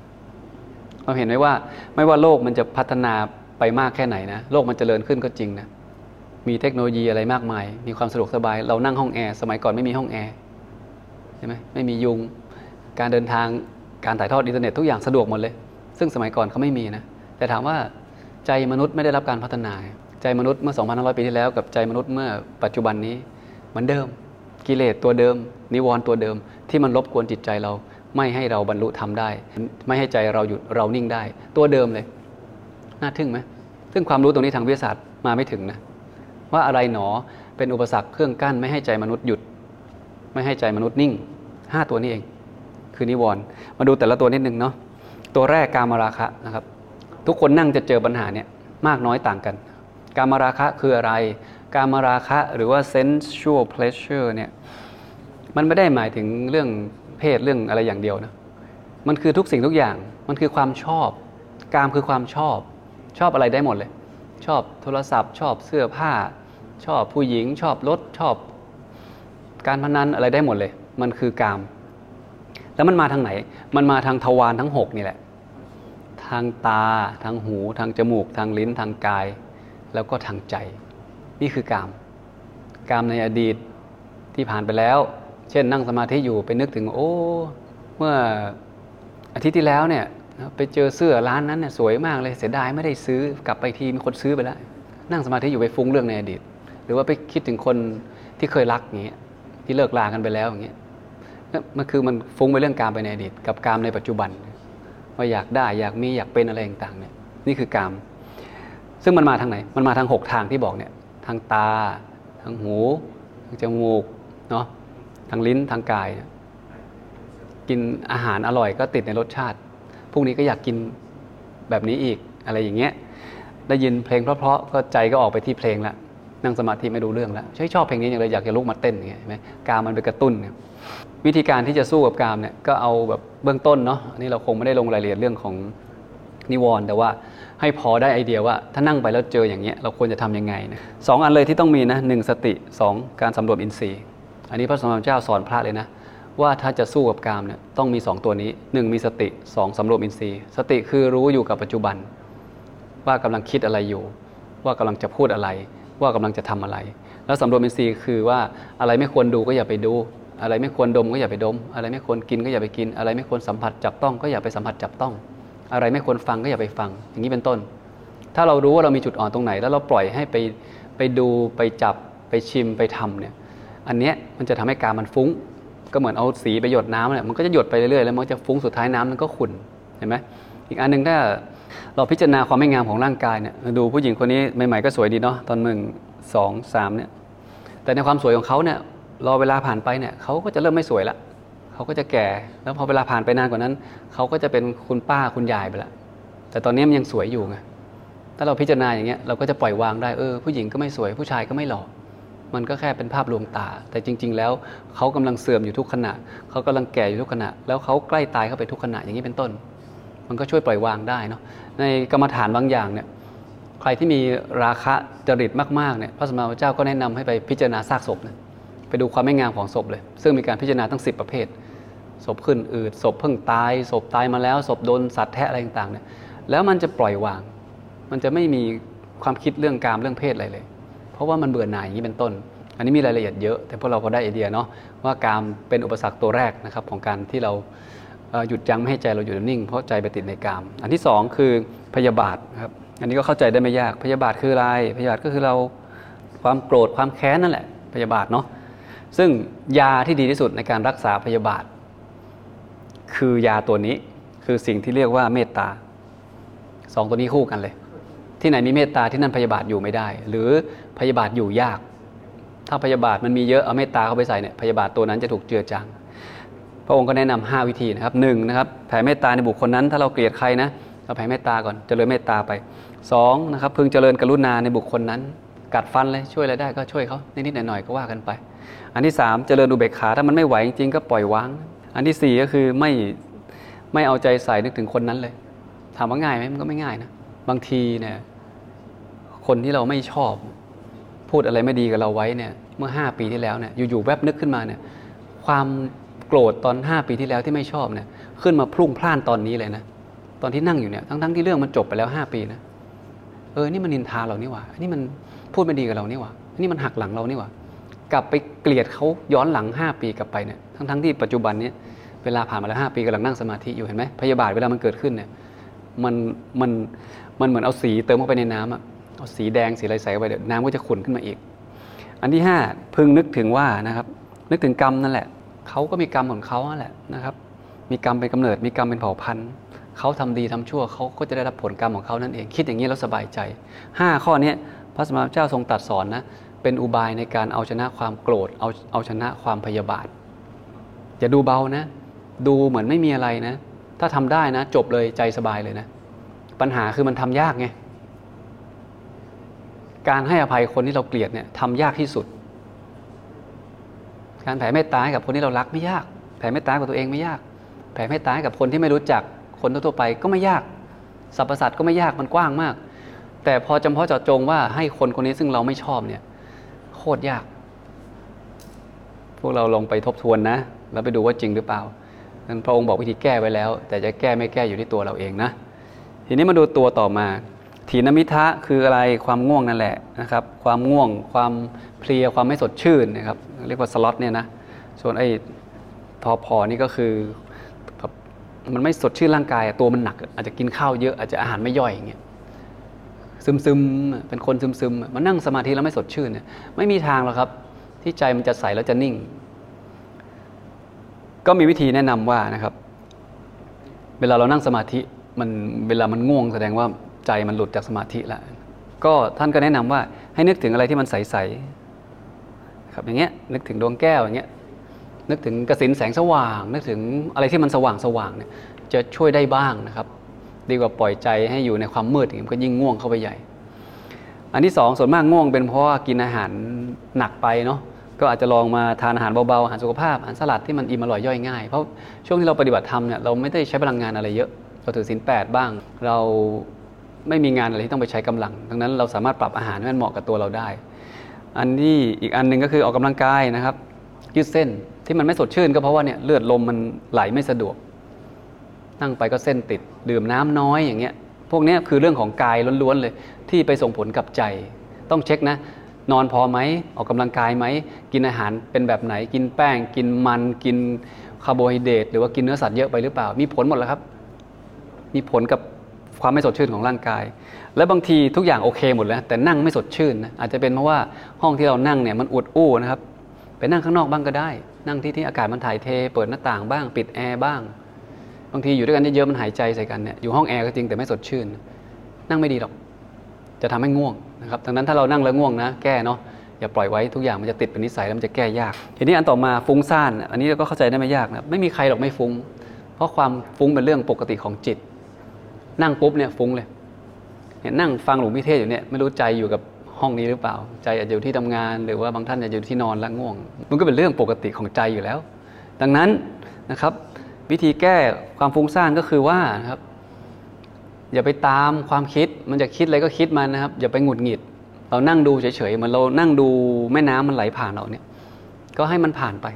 เราเห็นไหมว่าไม่ว่าโลกมันจะพัฒนาไปมากแค่ไหนนะโลกมันจะเจริญขึ้นก็จริงนะมีเทคโนโลยีอะไรมากมาย มีความสะดวกสบาย เรานั่งห้องแอร์สมัยก่อนไม่มีห้องแอร์ใช่ไหมไม่มียุง การเดินทางการถ่ายทอดอินเทอร์เน็ตทุกอย่างสะดวกหมดเลย ซึ่งสมัยก่อนเขาไม่มีนะแต่ถามว่าใจมนุษย์ไม่ได้รับการพัฒนา ใจมนุษย์เมื่อ 2,500 ปีที่แล้วกับใจมนุษย์เมื่อปัจจุบันนี้เหมือนเดิม กิเลสตัวเดิม นิวรณ์ตัวเดิม ที่มันรบกวนจิตใจเรา ไม่ให้เราบรรลุธรรมได้ ไม่ให้ใจเราหยุดเรานิ่งได้ ตัวเดิมเลย น่าทึ่งไหมซึ่งความรู้ตรงนี้ทางวิทยาศาสตร์มาไม่ถึงนะว่าอะไรหนอเป็นอุปสรรคเครื่องกั้นไม่ให้ใจมนุษย์หยุด ไม่ให้ใจมนุษย์นิ่งห้าตัวนี้เอง คือนิวรณ์มาดูแต่ละตัวนิดนึงเนาะตัวแรกกามราคะนะครับ ทุกคนนั่งจะเจอปัญหาเนี่ยมากน้อยต่างกัน กามราคะคืออะไร กามราคะหรือว่า sensual pleasure เนี่ยมันไม่ได้หมายถึงเรื่องเพศเรื่องอะไรอย่างเดียวนะมันคือทุกสิ่งทุกอย่างมันคือความชอบ กามคือความชอบ ชอบอะไรได้หมดเลย ชอบโทรศัพท์ ชอบเสื้อผ้า ชอบผู้หญิง ชอบรถชอบ การพนันอะไรได้หมดเลย มันคือกาม แล้วมันมาทางไหน มันมาทางทวารทั้งหกนี่แหละ ทางตา ทางหู ทางจมูก ทางลิ้น ทางกาย แล้วก็ทางใจ นี่คือกาม กามในอดีตที่ผ่านไปแล้ว เช่นนั่งสมาธิอยู่ไปนึกถึง โอ้เมื่ออาทิตย์ที่แล้วเนี่ยไปเจอเสื้อร้านนั้นเนี่ยสวยมากเลยเสียดายไม่ได้ซื้อกลับไปทีมีคนซื้อไปแล้ว นั่งสมาธิอยู่ไปฟุ้งเรื่องในอดีต หรือว่าไปคิดถึงคนที่เคยรักอย่างเงี้ยที่เลิกลากันไปแล้วอย่างเงี้ยมันคือมันฟุ้งไปเรื่องการไปในอดีต กับการในปัจจุบันว่าอยากได้อยากมีอยากเป็นอะไรต่างๆเนี่ยนี่คือกาม ซึ่งมันมาทางไหน มันมาทางหกทางที่บอกเนี่ย ทางตา ทางหู ทางจมูก เนาะทางลิ้น ทางกาย กินอาหารอร่อยก็ติดในรสชาติ พรุ่งนี้ก็อยากกินแบบนี้อีก อะไรอย่างเงี้ย ได้ยินเพลงเพราะๆ ก็ใจก็ออกไปที่เพลงละนั่งสมาธิไม่รู้เรื่องแล้วชชอบเพลงนี้อย่างเลยอยากจะลุกมาเต้นอย่างเงี้ยเห็นไหมกามมันไปกระตุ้นเนี่ยวิธีการที่จะสู้กับกามเนี่ยก็เอาแบบเบื้องต้นเนาะอันนี้เราคงไม่ได้ลงรายละเอียดเรื่องของนิวรณ์แต่ว่า ให้พอได้ไอเดียว่าถ้านั่งไปแล้วเจออย่างเงี้ยเราควรจะทํำยังไงนะสองอันเลยที่ต้องมีนะหนึ่งสติสองการสำรวจอินทรีย์ อันนี้พระสมเด็จเจ้าสอนพระเลยนะ ว่าถ้าจะสู้กับกามเนี่ยต้องมี 2 ตัวนี้ 1 มีสติ 2สำรวมอินทรีย์ สติคือรู้อยู่กับปัจจุบัน ว่ากำลังคิดอะไรอยู่ ว่ากำลังจะพูดอะไร ว่ากำลังจะทำอะไร แล้วสำรวมอินทรีย์คือว่าอะไรไม่ควรดูก็อย่าไปดูอะไรไม่ควรดมก็อย่าไปดม อะไรไม่ควรกินก็อย่าไปกิน อะไรไม่ควรสัมผัสจับต้องก็อย่าไปสัมผัสจับต้อง อะไรไม่ควรฟังก็อย่าไปฟัง อย่างนี้เป็นต้น ถ้าเรารู้ว่าเรามีจุดอ่อนตรงไหน แล้วเราปล่อยให้ไปไปดูไปจับไปชิมไปทำเนี่ย อันเนี้ยมันจะทำให้กามันฟุ้ง ก็เหมือนเอาสีไปหยดน้ำเนี่ยมันก็จะหยดไปเรื่อยๆแล้วมันจะฟุ้งสุดท้ายน้ำมันก็ขุ่นเห็นไหมอีกอันหนึ่งถ้าเราพิจารณาความไม่งามของร่างกายเนี่ยดูผู้หญิงคนนี้ใหม่ๆก็สวยดีเนาะตอนหนึ่งสองสามเนี่ยแต่ในความสวยของเขาเนี่ยรอเวลาผ่านไปเนี่ยเขาก็จะเริ่มไม่สวยละ เขาก็จะแก่ แล้วพอเวลาผ่านไปนานกว่านั้น เขาก็จะเป็นคุณป้าคุณยายไปละแต่ตอนนี้มันยังสวยอยู่ไงถ้าเราพิจารณาอย่างเงี้ยเราก็จะปล่อยวางได้เออผู้หญิงก็ไม่สวยผู้ชายก็ไม่หล่อมันก็แค่เป็นภาพลวงตา แต่จริง ๆ แล้วเขากำลังเสื่อมอยู่ทุกขณะเขากำลังแก่อยู่ทุกขณะ แล้วเขาใกล้ตายเข้าไปทุกขณะอย่างนี้เป็นต้น มันก็ช่วยปล่อยวางได้เนาะในกรรมฐานบางอย่างเนี่ยใครที่มีราคะจริตมากๆเนี่ยพระสมมาเจ้าก็แนะนำให้ไปพิจารณาซากศพนะไปดูความไม่งามของศพเลย ซึ่งมีการพิจารณาทั้ง 10 ประเภท ศพขึ้นอืดศพเพิ่งตายศพตายมาแล้วศพโดนสัตว์แทะอะไรต่างๆเนี่ยแล้วมันจะปล่อยวาง มันจะไม่มีความคิดเรื่องการเรื่องเพศอะไรเลย เพราะว่ามันเบื่อหน่ายอย่างนี้เป็นต้น อันนี้มีรายละเอียดเยอะ แต่พวกเราพอได้ไอเดียเนาะว่าการเป็นอุปสรรคตัวแรกนะครับของการที่เราหยุดยั้งไม่ให้ใจเราอยู่นิ่ง เพราะใจไปติดในกาม อันที่ 2 คือพยาบาทครับอันนี้ก็เข้าใจได้ไม่ยากพยาบาทคืออะไร พยาบาทก็คือเราความโกรธความแค้นนั่นแหละพยาบาทเนาะซึ่งยาที่ดีที่สุดในการรักษาพยาบาท คือยาตัวนี้คือสิ่งที่เรียกว่าเมตตาสองตัวนี้คู่กันเลย ที่ไหนมีเมตตาที่นั่นพยาบาทอยู่ไม่ได้ หรือพยาบาทอยู่ยาก ถ้าพยาบาทมันมีเยอะเอาเมตตาเข้าไปใส่เนี่ยพยาบาทตัวนั้นจะถูกเจือจางพระองค์ก็แนะนำ5วิธีนะครับหนึ่งนะครับแผ่เมตตาในบุคคลนั้น ถ้าเราเกลียดใครนะเราแผ่เมตตาก่อนเจริญเมตตาไป2นะครับพึงเจริญกรุณาในบุคคลนั้น กัดฟันเลยช่วยอะไรได้ก็ช่วยเขานิดๆหน่อยๆก็ว่ากันไป อันที่ 3 เจริญอุเบกขาถ้ามันไม่ไหวจริงๆก็ปล่อยวาง อันที่4ก็คือไม่ไม่เอาใจใส่นึกถึงคนนั้นเลย ถามว่าง่ายไหมมันก็ไม่ง่ายนะ บางทีเนี่ย คนที่เราไม่ชอบ พูดอะไรไม่ดีกับเราไว้เนี่ย เมื่อ5ปีที่แล้วเนี่ยอยู่ๆแวบนึกขึ้นมาเนี่ย ความโกรธตอน5ปีที่แล้วที่ไม่ชอบเนี่ย ขึ้นมาพรุ่งพล่านตอนนี้เลยนะตอนที่นั่งอยู่เนี่ยทั้งๆที่เรื่องมันจบไปแล้ว5ปีนะเออนี่มันนินทาเรานี่หว่าอันี่มันพูดไม่ดีกับเรานี่หว่าอันี่มันหักหลังเรานี่หว่า กลับไปเกลียดเขาย้อนหลัง 5 ปีกลับไปเนี่ยทั้งๆที่ปัจจุบันนี้เวลาผ่านมาแล้ว 5 ปีกำลังนั่งสมาธิอยู่เห็นไหมพยาบาทเวลามันเกิดขึ้นเนี่ยมันมันมันเหมือนเอาสีเติมเข้าไปในน้ำอะเอาสีแดงสีอะไรใส่เข้าไปเดี๋ยวน้ำก็จะขุ่นขึ้นมาอีก อันที่ 5 พึงนึกถึงว่านะครับ นึกถึงกรรมนั่นแหละเขาก็มีกรรมของเขานั่นแหละนะครับ มีกรรมเป็นกำเนิด มีกรรมเป็นเผ่าพันธุ์เขาทำดีทำชั่วเขาก็จะได้รับผลกรรมของเขานั่นเอง คิดอย่างนี้แล้วสบายใจ 5 ข้อนี้พระสมมาเจ้าทรงตรัสสอนนะ เป็นอุบายในการเอาชนะความโกรธเอาเอาชนะความพยาบาทอย่าดูเบานะ ดูเหมือนไม่มีอะไรนะ ถ้าทำได้นะ จบเลยใจสบายเลยนะ ปัญหาคือมันทำยากไงการให้อภัยคนที่เราเกลียดเนี่ยทำยากที่สุด การแผ่เมตตาให้กับคนที่เรารักไม่ยาก แผ่เมตตากับตัวเองไม่ยาก แผ่เมตตาให้กับคนที่ไม่รู้จักคนทั่วไปก็ไม่ยากสรรพสัตว์ก็ไม่ยากมันกว้างมาก แต่พอจำเพาะเจาะจงว่าให้คนคนนี้ซึ่งเราไม่ชอบเนี่ย คตรยาก พวกเราลองไปทบทวนนะ แล้วไปดูว่าจริงหรือเปล่านั้นพระองค์บอกวิธีแก้ไว้แล้ว แต่จะแก้ไม่แก้อยู่ที่ตัวเราเองนะ ทีนี้มาดูตัวต่อมาถีนมิทะคืออะไรความง่วงนั่นแหละนะครับ ความง่วง ความเพลียความไม่สดชื่นนะครับ เรียกว่าสล็อตเนี่ยนะ ส่วนไอ้ทอพอนี่ก็คือมันไม่สดชื่นร่างกายตัวมันหนัก อาจจะกินข้าวเยอะอาจจะอาหารไม่ย่อยอย่างเงี้ย ซึมซึมเป็นคนซึมซึมมันนั่งสมาธิแล้วไม่สดชื่นเนี่ยไม่มีทางหรอกครับ ที่ใจมันจะใสแล้วจะนิ่ง ก็มีวิธีแนะนำว่านะครับ เวลาเรานั่งสมาธิมันเวลามันง่วงแสดงว่าใจมันหลุดจากสมาธิแล้วก็ท่านก็แนะนำว่าให้นึกถึงอะไรที่มันใสๆครับอย่างเงี้ยนึกถึงดวงแก้วอย่างเงี้ยนึกถึงกระสินแสงสว่าง นึกถึงอะไรที่มันสว่างสว่างเนี่ยจะช่วยได้บ้างนะครับ ดีกว่าปล่อยใจให้อยู่ในความมืดอย่างนี้ก็ยิ่งง่วงเข้าไปใหญ่ อันที่สองส่วนมากง่วงเป็นเพราะว่ากินอาหารหนักไปเนาะก็อาจจะลองมาทานอาหารเบาๆอาหารสุขภาพอาหารสลัดที่มันอิ่มอร่อยย่อยง่ายเพราะช่วงที่เราปฏิบัติธรรมเนี่ยเราไม่ได้ใช้พลังงานอะไรเยอะเราถือศีลแปดบ้าง เราไม่มีงานอะไรที่ต้องไปใช้กำลัง ดังนั้นเราสามารถปรับอาหารให้มันเหมาะกับตัวเราได้ อันที่อีกอันหนึ่งก็คือออกกำลังกายนะครับยืดเส้นที่มันไม่สดชื่นก็เพราะว่าเนี่ยเลือดลมมันไหลไม่สะดวก นั่งไปก็เส้นติด ดื่มน้ำน้อยอย่างเงี้ย พวกนี้คือเรื่องของกายล้วนๆเลยที่ไปส่งผลกับใจ ต้องเช็คนะ นอนพอไหมออกกำลังกายไหม กินอาหารเป็นแบบไหน กินแป้ง กินมัน กินคาร์โบไฮเดรตหรือว่ากินเนื้อสัตว์เยอะไปหรือเปล่า มีผลหมดแล้วครับ มีผลกับความไม่สดชื่นของร่างกาย และบางทีทุกอย่างโอเคหมดแล้ว แต่นั่งไม่สดชื่นนะอาจจะเป็นเพราะว่าห้องที่เรานั่งเนี่ยมันอุดอู้นะครับไปนั่งข้างนอกบ้างก็ได้ นั่งที่ที่อากาศมันถ่ายเท เปิดหน้าต่างบ้าง ปิดแอร์บ้าง บางทีอยู่ด้วยกันเยอะๆมันหายใจใส่กันเนี่ยอยู่ห้องแอร์ก็จริงแต่ไม่สดชื่น นั่งไม่ดีหรอก จะทำให้ง่วงนะครับดังนั้นถ้าเรานั่งแล้วง่วงนะ แก้เนาะอย่าปล่อยไว้ทุกอย่างมันจะติดเป็นนิสัยแล้วมันจะแก้ยาก ทีนี้อันต่อมาฟุ้งซ่าน อันนี้เราก็เข้าใจได้ไม่ยากนะไม่มีใครหรอกไม่ฟุ้ง เพราะความฟุ้งเป็นเรื่องปกติของจิต นั่งปุ๊บเนี่ยฟุ้งเลยเนี่ยนั่งฟังหลวงพี่เทศอยู่เนี่ยไม่รู้ใจอยู่กับห้องนี้หรือเปล่า ใจอาจจะอยู่ที่ทำงาน หรือว่าบางท่านอาจจะอยู่ที่นอนแล้วง่วง มันก็เป็นเรื่องปกติของใจอยู่แล้ว ดังนั้นนะครับ วิธีแก้ความฟุ้งซ่านก็คือว่านะครับ อย่าไปตามความคิดมันจะคิดอะไรก็คิดมันนะครับ อย่าไปหงุดหงิด เรานั่งดูเฉยๆเหมือนเรานั่งดูแม่น้ำมันไหลผ่านเราเนี่ย ก็ให้มันผ่านไป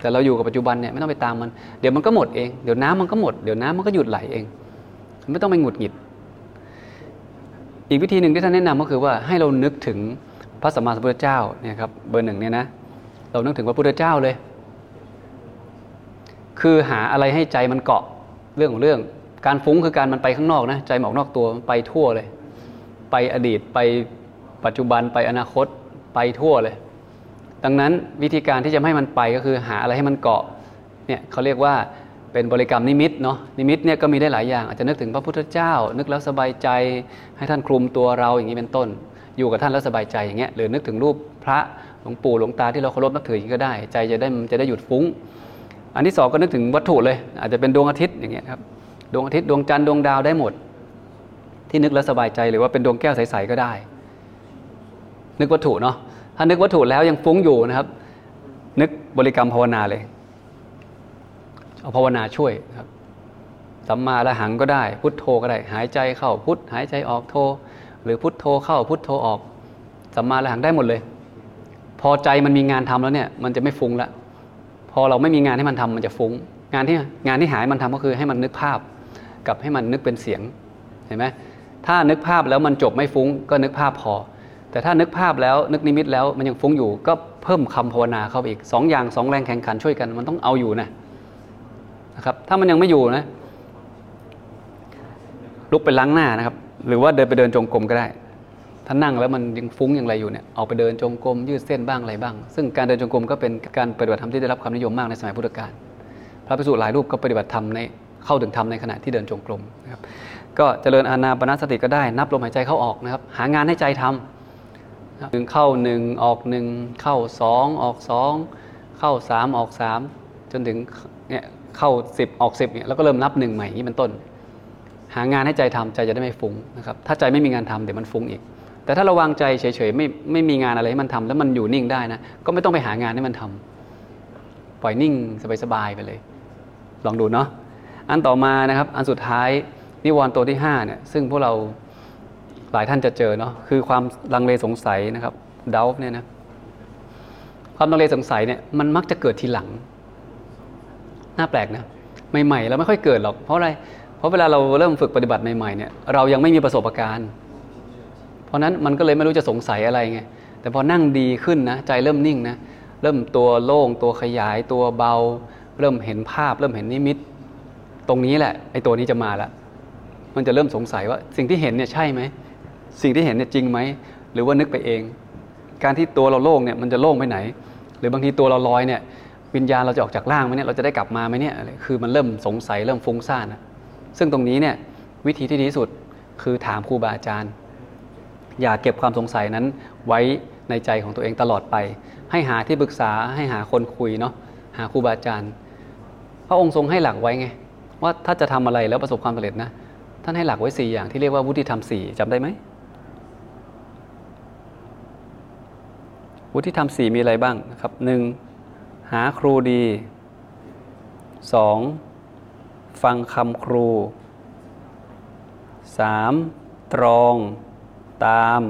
แต่เราอยู่กับปัจจุบันเนี่ยไม่ต้องไปตามมันเดี๋ยวมันก็หมดเองเดี๋ยวน้ำมันก็หมดเดี๋ยวน้ำมันก็หยุดไหลเอง ไม่ต้องไปหงุดหงิด อีกวิธีหนึ่งที่ท่านแนะนำก็คือว่าให้เรานึกถึงพระสัมมาสัมพุทธเจ้าเนี่ยครับเบอร์หนึ่งเนี่ยนะเรานึกถึงพระพุทธเจ้าเลย คือหาอะไรให้ใจมันเกาะเรื่องของเรื่อง การฟุ้งคือการมันไปข้างนอกนะใจหมอกนอกตัวไปทั่วเลย ไปอดีตไปปัจจุบันไปอนาคตไปทั่วเลย ดังนั้นวิธีการที่จะไม่ให้มันไปก็คือหาอะไรให้มันเกาะเนี่ยเขาเรียกว่าเป็นบริกรรมนิมิตเนาะนิมิตเนี่ยก็มีได้หลายอย่าง อาจจะนึกถึงพระพุทธเจ้า นึกแล้วสบายใจให้ท่านคลุมตัวเราอย่างนี้เป็นต้น อยู่กับท่านแล้วสบายใจอย่างเงี้ยหรือนึกถึงรูปพระหลวงปู่หลวงตาที่เราเคารพนับถืออย่างนี้ก็ได้ ใจจะได้จะได้หยุดฟุ้ง อันที่สองก็นึกถึงวัตถุเลย อาจจะเป็นดวงอาทิตย์อย่างเงี้ยครับดวงอาทิตย์ดวงจันทร์ดวงดาวได้หมด ที่นึกแล้วสบายใจหรือว่าเป็นดวงแก้วใสๆก็ได้ นึกวัตถุเนาะถ้านึกวัตถุแล้วยังฟุ้งอยู่นะครับ นึกบริกรรมภาวนาเลยเอาภาวนาช่วยครับสัมมาละหังก็ได้ พุทโธก็ได้ หายใจเข้าพุทหายใจออกโธหรือพุทโธเข้าพุทโธออกสัมมาละหังได้หมดเลย พอใจมันมีงานทำแล้วเนี่ย มันจะไม่ฟุ้งละ พอเราไม่มีงานให้มันทำมันจะฟุ้ง งานที่งานที่หายมันทำก็คือให้มันนึกภาพ กับให้มันนึกเป็นเสียงเห็นไหมถ้านึกภาพแล้วมันจบไม่ฟุ้ง ก็นึกภาพพอ แต่ถ้านึกภาพแล้วนึกนิมิตแล้วมันยังฟุ้งอยู่ ก็เพิ่มคำภาวนาเข้าไปอีกสองอย่างสองแรงแข่งขันช่วยกันมันต้องเอาอยู่นะนะครับ ถ้ามันยังไม่อยู่นะลุกไปล้างหน้านะครับ หรือว่าเดินไปเดินจงกรมก็ได้ ถ้านั่งแล้วมันยังฟุ้งอย่างไรอยู่เนี่ยออกไปเดินจงกรมยืดเส้นบ้างอะไรบ้าง ซึ่งการเดินจงกรมก็เป็นการปฏิบัติธรรมที่ได้รับความนิยมมากในสมัยพุทธกาลพระภิกษุหลายรูปก็ปฏิบัติธรรมในเข้าถึงธรรมในขณะที่เดินจงกรมนะครับก็เจริญอานาปนาสติก็ได้นับลมหายใจเข้าออกนะครับหางานให้ใจทำหนึ่งเข้าหนึ่งออกหนึ่งเข้าสองออกสองเข้าสามออกสามจนถึงเนี่ยเข้าสิบออกสิบเนี่ยแล้วก็เริ่มนับหนึ่งใหม่อย่างนี้เป็นต้น หางานให้ใจทำใจจะได้ไม่ฟุ้งนะครับถ้าใจไม่มีงานทำเดี๋ยวมันฟุ้งอีก แต่ถ้าเราวางใจเฉยๆไม่ไม่มีงานอะไรให้มันทำแล้วมันอยู่นิ่งได้นะ ก็ไม่ต้องไปหางานให้มันทำปล่อยนิ่งสบายๆไปเลย ลองดูเนาะอันต่อมานะครับ อันสุดท้ายนิวรณ์ตัวที่5เนี่ยซึ่งพวกเราหลายท่านจะเจอเนาะคือความลังเลสงสัยนะครับดาเนี่ยนะความลังเลสงสัยเนี่ยมันมักจะเกิดทีหลัง น่าแปลกนะใหม่ๆเราไม่ค่อยเกิดหรอกเพราะอะไร เพราะเวลาเราเริ่มฝึกปฏิบัติใหม่ๆเนี่ยเรายังไม่มีประสบการณ์ ราะนั้นมันก็เลยไม่รู้จะสงสัยอะไรไง แต่พอนั่งดีขึ้นนะ ใจเริ่มนิ่งนะ เริ่มตัวโล่ง ตัวขยาย ตัวเบา เริ่มเห็นภาพ เริ่มเห็นนิมิต ตรงนี้แหละ ไอ้ตัวนี้จะมาละ มันจะเริ่มสงสัยว่า สิ่งที่เห็นเนี่ยใช่ไหม สิ่งที่เห็นเนี่ยจริงไหม หรือว่านึกไปเอง การที่ตัวเราโล่งเนี่ยมันจะโล่งไปไหน หรือบางทีตัวเราลอยเนี่ย วิญญาณเราจะออกจากร่างไหมเนี่ย เราจะได้กลับมาไหมเนี่ย คือมันเริ่มสงสัย เริ่มฟุ้งซ่านนะซึ่งตรงนี้เนี่ยวิธีที่ดีที่สุดคือถามครูบาอาจารย์ อย่าเก็บความสงสัยนั้นไว้ในใจของตัวเองตลอดไป ให้หาที่ปรึกษาให้หาคนคุยเนาะหาครูบาอาจารย์ พระองค์ทรงให้หลักไว้ไง ว่าถ้าจะทำอะไรแล้วประสบความสำเร็จนะ ท่านให้หลักไว้สี่อย่างที่เรียกว่าวุฒิธรรมสี่จำได้ไหมวุฒิธรรมสี่มีอะไรบ้างนะครับหนึ่งหาครูดีสองฟังคำครูสามตรอง ตาม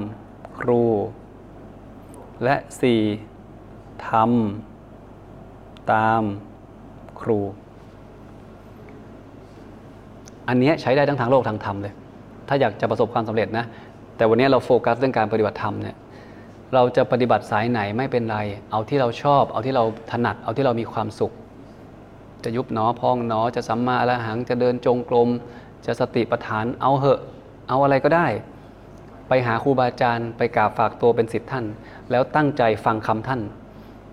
ครู และสี่ทำตามครู อันนี้ใช้ได้ทั้งทางโลกทางธรรมเลย ถ้าอยากจะประสบความสำเร็จนะ แต่วันนี้เราโฟกัสเรื่องการปฏิบัติธรรมเนี่ยเราจะปฏิบัติสายไหนไม่เป็นไร เอาที่เราชอบ เอาที่เราถนัด เอาที่เรามีความสุข จะยุบหนอพองหนอ จะสัมมาอรหัง จะเดินจงกรม จะสติปัฏฐาน เอาเหอะ เอาอะไรก็ได้ ไปหาครูบาอาจารย์ ไปกราบฝากตัวเป็นศิษย์ท่าน แล้วตั้งใจฟังคำท่าน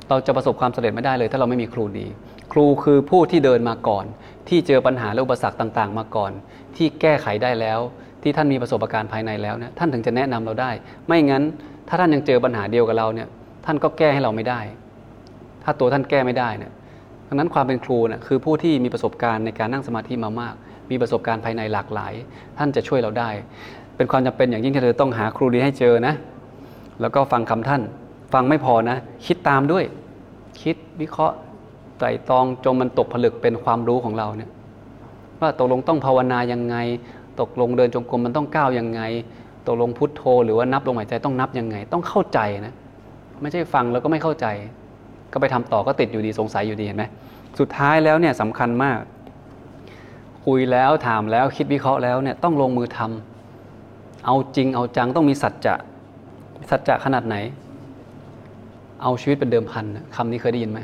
เราจะประสบความสำเร็จไม่ได้เลย ถ้าเราไม่มีครูดี ครูคือผู้ที่เดินมาก่อน ที่เจอปัญหาและอุปสรรคต่างๆ มาก่อน ที่แก้ไขได้แล้ว ที่ท่านมีประสบการณ์ภายในแล้วเนี่ยท่านถึงจะแนะนำเราได้ ไม่งั้น ถ้าท่านยังเจอปัญหาเดียวกับเราเนี่ยท่านก็แก้ให้เราไม่ได้ ถ้าตัวท่านแก้ไม่ได้เนี่ยดังนั้นความเป็นครูเนี่ยคือผู้ที่มีประสบการณ์ในการนั่งสมาธิมามาก มีประสบการณ์ภายในหลากหลาย ท่านจะช่วยเราได้ เป็นความจำเป็นอย่างยิ่งที่เธอต้องหาครูดีให้เจอนะ แล้วก็ฟังคำท่าน ฟังไม่พอนะ คิดตามด้วย คิดวิเคราะห์ไตรตรองจนมันตกผลึกเป็นความรู้ของเราเนี่ยว่าตกลงต้องภาวนายังไง ตกลงเดินจงกรมมันต้องก้าวยังไง ตกลงพุทโธ หรือว่านับลมหายใจต้องนับยังไง ต้องเข้าใจนะไม่ใช่ฟังแล้วก็ไม่เข้าใจ ก็ไปทำต่อก็ติดอยู่ดีสงสัยอยู่ดีเห็นไหมสุดท้ายแล้วเนี่ยสำคัญมาก คุยแล้วถามแล้วคิดวิเคราะห์แล้วเนี่ยต้องลงมือทำ เอาจริงเอาจังต้องมีสัจจะสัจจะขนาดไหน เอาชีวิตเป็นเดิมพันคำนี้เคยได้ยินไหม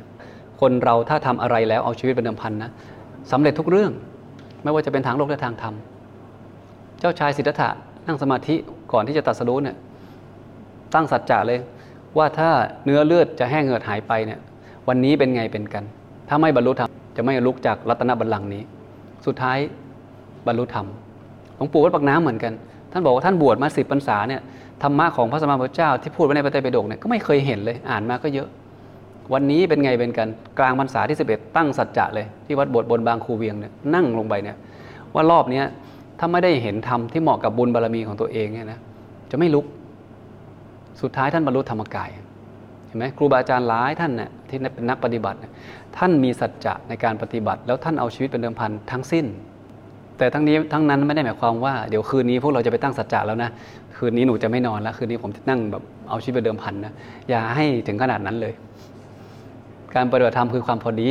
คนเราถ้าทำอะไรแล้วเอาชีวิตเป็นเดิมพันนะสำเร็จทุกเรื่อง ไม่ว่าจะเป็นทางโลกและทางธรรมเจ้าชายสิทธัตถะนั่งสมาธิก่อนที่จะตรัสรู้เนี่ยตั้งสัจจะเลย ว่าถ้าเนื้อเลือดจะแห้งเหือดหายไปเนี่ย วันนี้เป็นไงเป็นกัน ถ้าไม่บรรลุธรรมจะไม่ลุกจากรัตนบัลลังก์นี้ สุดท้ายบรรลุธรรมหลวงปู่วัดปากน้ำเหมือนกัน ท่านบอกว่าท่านบวชมาสิบพรรษาเนี่ยธรรมะของพระสมมาพุทธเจ้าที่พูดไว้ในพระไตรปิฎกเนี่ยก็ไม่เคยเห็นเลยอ่านมาก็เยอะ วันนี้เป็นไงเป็นกันกลางพรรษาที่ 11 ตั้งสัจจะเลยที่วัดบสถ์บนบางคูเวียงเนี่ยนั่งลงไปเนี่ยว่ารอบเนี้ยถ้าไม่ได้เห็นธรรมที่เหมาะกับบุญบารมีของตัวเองเนี่ยนะจะไม่ลุก สุดท้ายท่านบรรลุธรรมกายเห็นไหมครูบาอาจารย์หลายท่านเนี่ยที่เป็นนักปฏิบัติ ท่านมีสัจจะในการปฏิบัติ แล้วท่านเอาชีวิตเป็นเดิมพันทั้งสิ้น แต่ทั้งนี้ทั้งนั้นไม่ได้หมายความว่าเดี๋ยวคืนนี้พวกเราจะไปตั้งสัจจะแล้วนะคืนนี้หนูจะไม่นอนแล้วคืนนี้ผมจะนั่งแบบเอาชีวิตเป็นเดิมพันนะอย่าให้ถึงขนาดนั้นเลย การปฏิบัติธรรมคือความพอดี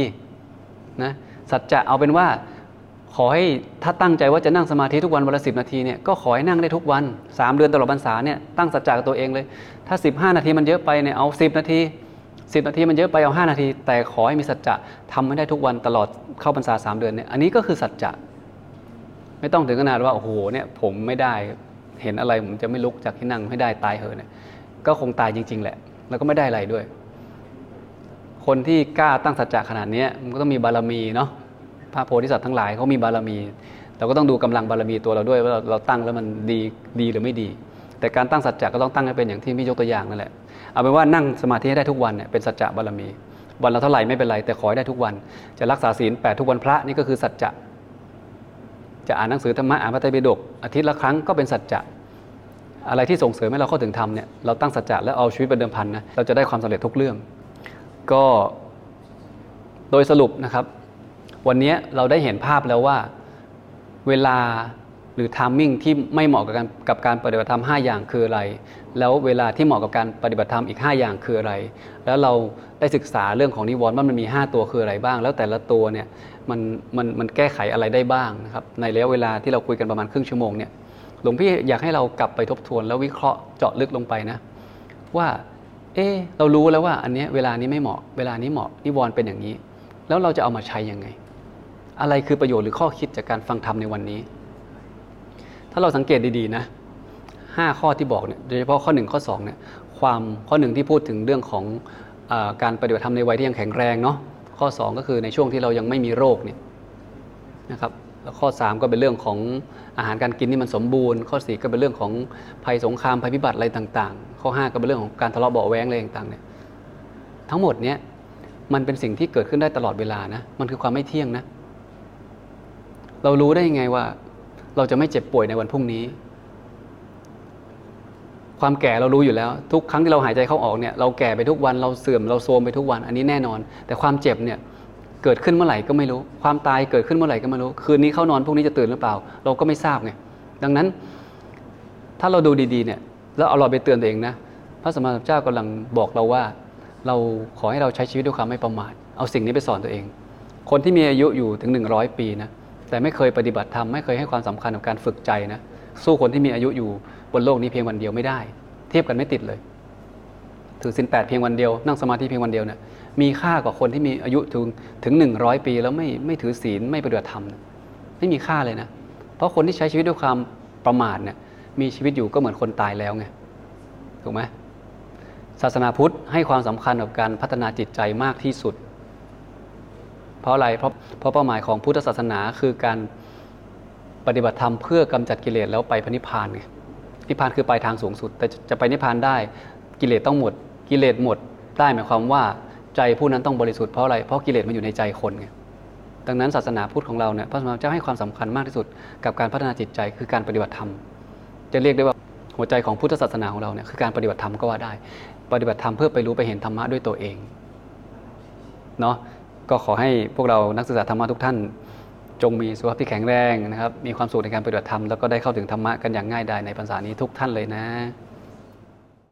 นะสัจจะเอาเป็นว่าขอให้ถ้าตั้งใจว่าจะนั่งสมาธิทุกวันวันละสินาทีเนี่ยก็ขอให้นั่งได้ทุกวัน 3 เดือนตลอดพรรษาเนี่ยตั้งสัจจะกับตัวเองเลย ถ้า 15 นาทีมันเยอะไปเนี่ยเอา 10 นาที 10 นาทีมันเยอะไปเอา 5 นาที แต่ขอให้มีสัจจะทำให้ได้ทุกวันตลอดเข้าพรรษา 3 เดือนเนี่ยอันนี้ก็คือสัจจะ ไม่ต้องถึงขนาดว่าโอ้โหเนี่ยผมไม่ได้เห็นอะไรผมจะไม่ลุกจากที่นั่งไม่ได้ตายเหอะเนี่ยก็คงตายจริง ๆ แหละ แล้วก็ไม่ได้อะไรด้วย คนที่กล้าตั้งสัจจะขนาดนี้มันก็ต้องมีบารมีเนาะพระโพธิสัตว์ทั้งหลายเขามีบารมี เราก็ต้องดูกำลังบารมีตัวเราด้วยว่าเราเราตั้งแล้วมันดีดีหรือไม่ดี แต่การตั้งสัจจะก็ต้องตั้งให้เป็นอย่างที่พี่ยกตัวอย่างนั่นแหละเอาเป็นว่านั่งสมาธิให้ได้ทุกวันเนี่ยเป็นสัจจะบารมี วันละเท่าไหร่ไม่เป็นไรแต่ขอให้ได้ทุกวัน จะรักษาศีลแปดทุกวันพระนี่ก็คือสัจจะ จะอ่านหนังสือธรรมะอ่านพระไตรปิฎกอาทิตย์ละครั้งก็เป็นสัจจะอะไรที่ส่งเสริมให้เราเข้าถึงธรรมเนี่ยเราตั้งสัจจะแล้วเอาชีวิตเป็นเดิมพันนะเราจะได้ความสำเร็จทุกเรื่อง ก็โดยสรุปนะครับ วันนี้เราได้เห็นภาพแล้วว่าเวลาหรือทามมิ่งที่ไม่เหมาะกับการกับการปฏิบัติธรรม5อย่างคืออะไร แล้วเวลาที่เหมาะกับการปฏิบัติธรรมอีก 5 อย่างคืออะไร แล้วเราได้ศึกษาเรื่องของนิวรณ์ว่ามันมี 5 ตัวคืออะไรบ้าง แล้วแต่ละตัวเนี่ย มันมันมันแก้ไขอะไรได้บ้างนะครับในระยะเวลาที่เราคุยกันประมาณครึ่งชั่วโมงเนี่ยหลวงพี่อยากให้เรากลับไปทบทวน แล้ววิเคราะห์เจาะลึกลงไปนะว่า เออเรารู้แล้วว่าอันนี้เวลานี้ไม่เหมาะ เวลานี้เหมาะนิวรณ์เป็นอย่างนี้ แล้วเราจะเอามาใช้ยังไง อะไรคือประโยชน์หรือข้อคิดจากการฟังธรรมในวันนี้ ถ้าเราสังเกตดีๆนะห้าข้อที่บอกเนี่ยโดยเฉพาะข้อหนึ่งข้อสองเนี่ยความข้อหนึ่งที่พูดถึงเรื่องของอการปฏิบัติธรรมในวัยที่ยังแข็งแรงเนาะ ข้อ 2 ก็คือในช่วงที่เรายังไม่มีโรคเนี่ยนะครับแล้วข้อ 3 ก็เป็นเรื่องของอาหารการกินที่มันสมบูรณ์ ข้อ 4 ก็เป็นเรื่องของภัยสงครามภัยพิบัติอะไรต่างๆ ข้อ 5 ก็เป็นเรื่องของการทะเลาะเบาแวงอะไรต่างๆเนี่ยทั้งหมดเนี้ยมันเป็นสิ่งที่เกิดขึ้นได้ตลอดเวลานะมันคือความไม่เที่ยงนะเรารู้ได้ยังไงว่า เราจะไม่เจ็บป่วยในวันพรุ่งนี้ ความแก่เรารู้อยู่แล้ว ทุกครั้งที่เราหายใจเข้าออกเนี่ยเราแก่ไปทุกวันเราเสื่อมเราโทรมไปทุกวันอันนี้แน่นอน แต่ความเจ็บเนี่ยเกิดขึ้นเมื่อไหร่ก็ไม่รู้ ความตายเกิดขึ้นเมื่อไหร่ก็ไม่รู้ คืนนี้เข้านอนพรุ่งนี้จะตื่นหรือเปล่า เราก็ไม่ทราบไงดังนั้น ถ้าเราดูดีๆเนี่ยแล้วเอาเราไปเตือนตัวเองนะพระสมมาสัมพุทธเจ้ากำลังบอกเราว่า เราขอให้เราใช้ชีวิตด้วยความไม่ประมาทเอาสิ่งนี้ไปสอนตัวเอง คนที่มีอายุอยู่ถึง 100 ปีนะแต่ไม่เคยปฏิบัติธรรมไม่เคยให้ความสำคัญกับการฝึกใจนะ สู้คนที่มีอายุอยู่บนโลกนี้เพียงวันเดียวไม่ได้ เทียบกันไม่ติดเลย ถือสินแปดเพียงวันเดียวนั่งสมาธิเพียงวันเดียวเนี่ยมีค่ากว่าคนที่มีอายุถึงถึงหนึ่งร้อยปี แล้วไม่ไม่ถือศีลไม่ปฏิบัติธรรมไม่มีค่าเลยนะ เพราะคนที่ใช้ชีวิตด้วยความประมาทเนี่ยมีชีวิตอยู่ก็เหมือนคนตายแล้วไงถูกไหมศาสนาพุทธให้ความสำคัญกับการพัฒนาจิตใจมากที่สุด เพราะอะไรเพราะเพราะเป้าหมายของพุทธศาสนาคือการ ปฏิบัติธรรมเพื่อกำจัดกิเลสแล้วไปพระนิพพานไงนิพพานคือปลายทางสูงสุด แต่จะไปนิพพานได้กิเลสต้องหมด กิเลสหมดได้หมายความว่าใจผู้นั้นต้องบริสุทธิ์เพราะอะไรเพราะกิเลสมันอยู่ในใจคนไงดังนั้นศาสนาพุทธของเราเนี่ยพระสมมาเจ้าให้ความสำคัญมากที่สุด กับการพัฒนาจิตใจคือการปฏิบัติธรรม จะเรียกได้ว่าหัวใจของพุทธศาสนาของเราเนี่ยคือการปฏิบัติธรรมก็ว่าได้ ปฏิบัติธรรมเพื่อไปรู้ไปเห็นธรรมะด้วยตัวเองเนาะก็ขอให้พวกเรานักศึกษาธรรมะทุกท่าน จงมีสุขภาพที่แข็งแรงนะครับ มีความสุขในการปฏิบัติธรรมแล้วก็ได้เข้าถึงธรรมะกันอย่างง่ายดายในภาษานี้ทุกท่านเลยนะ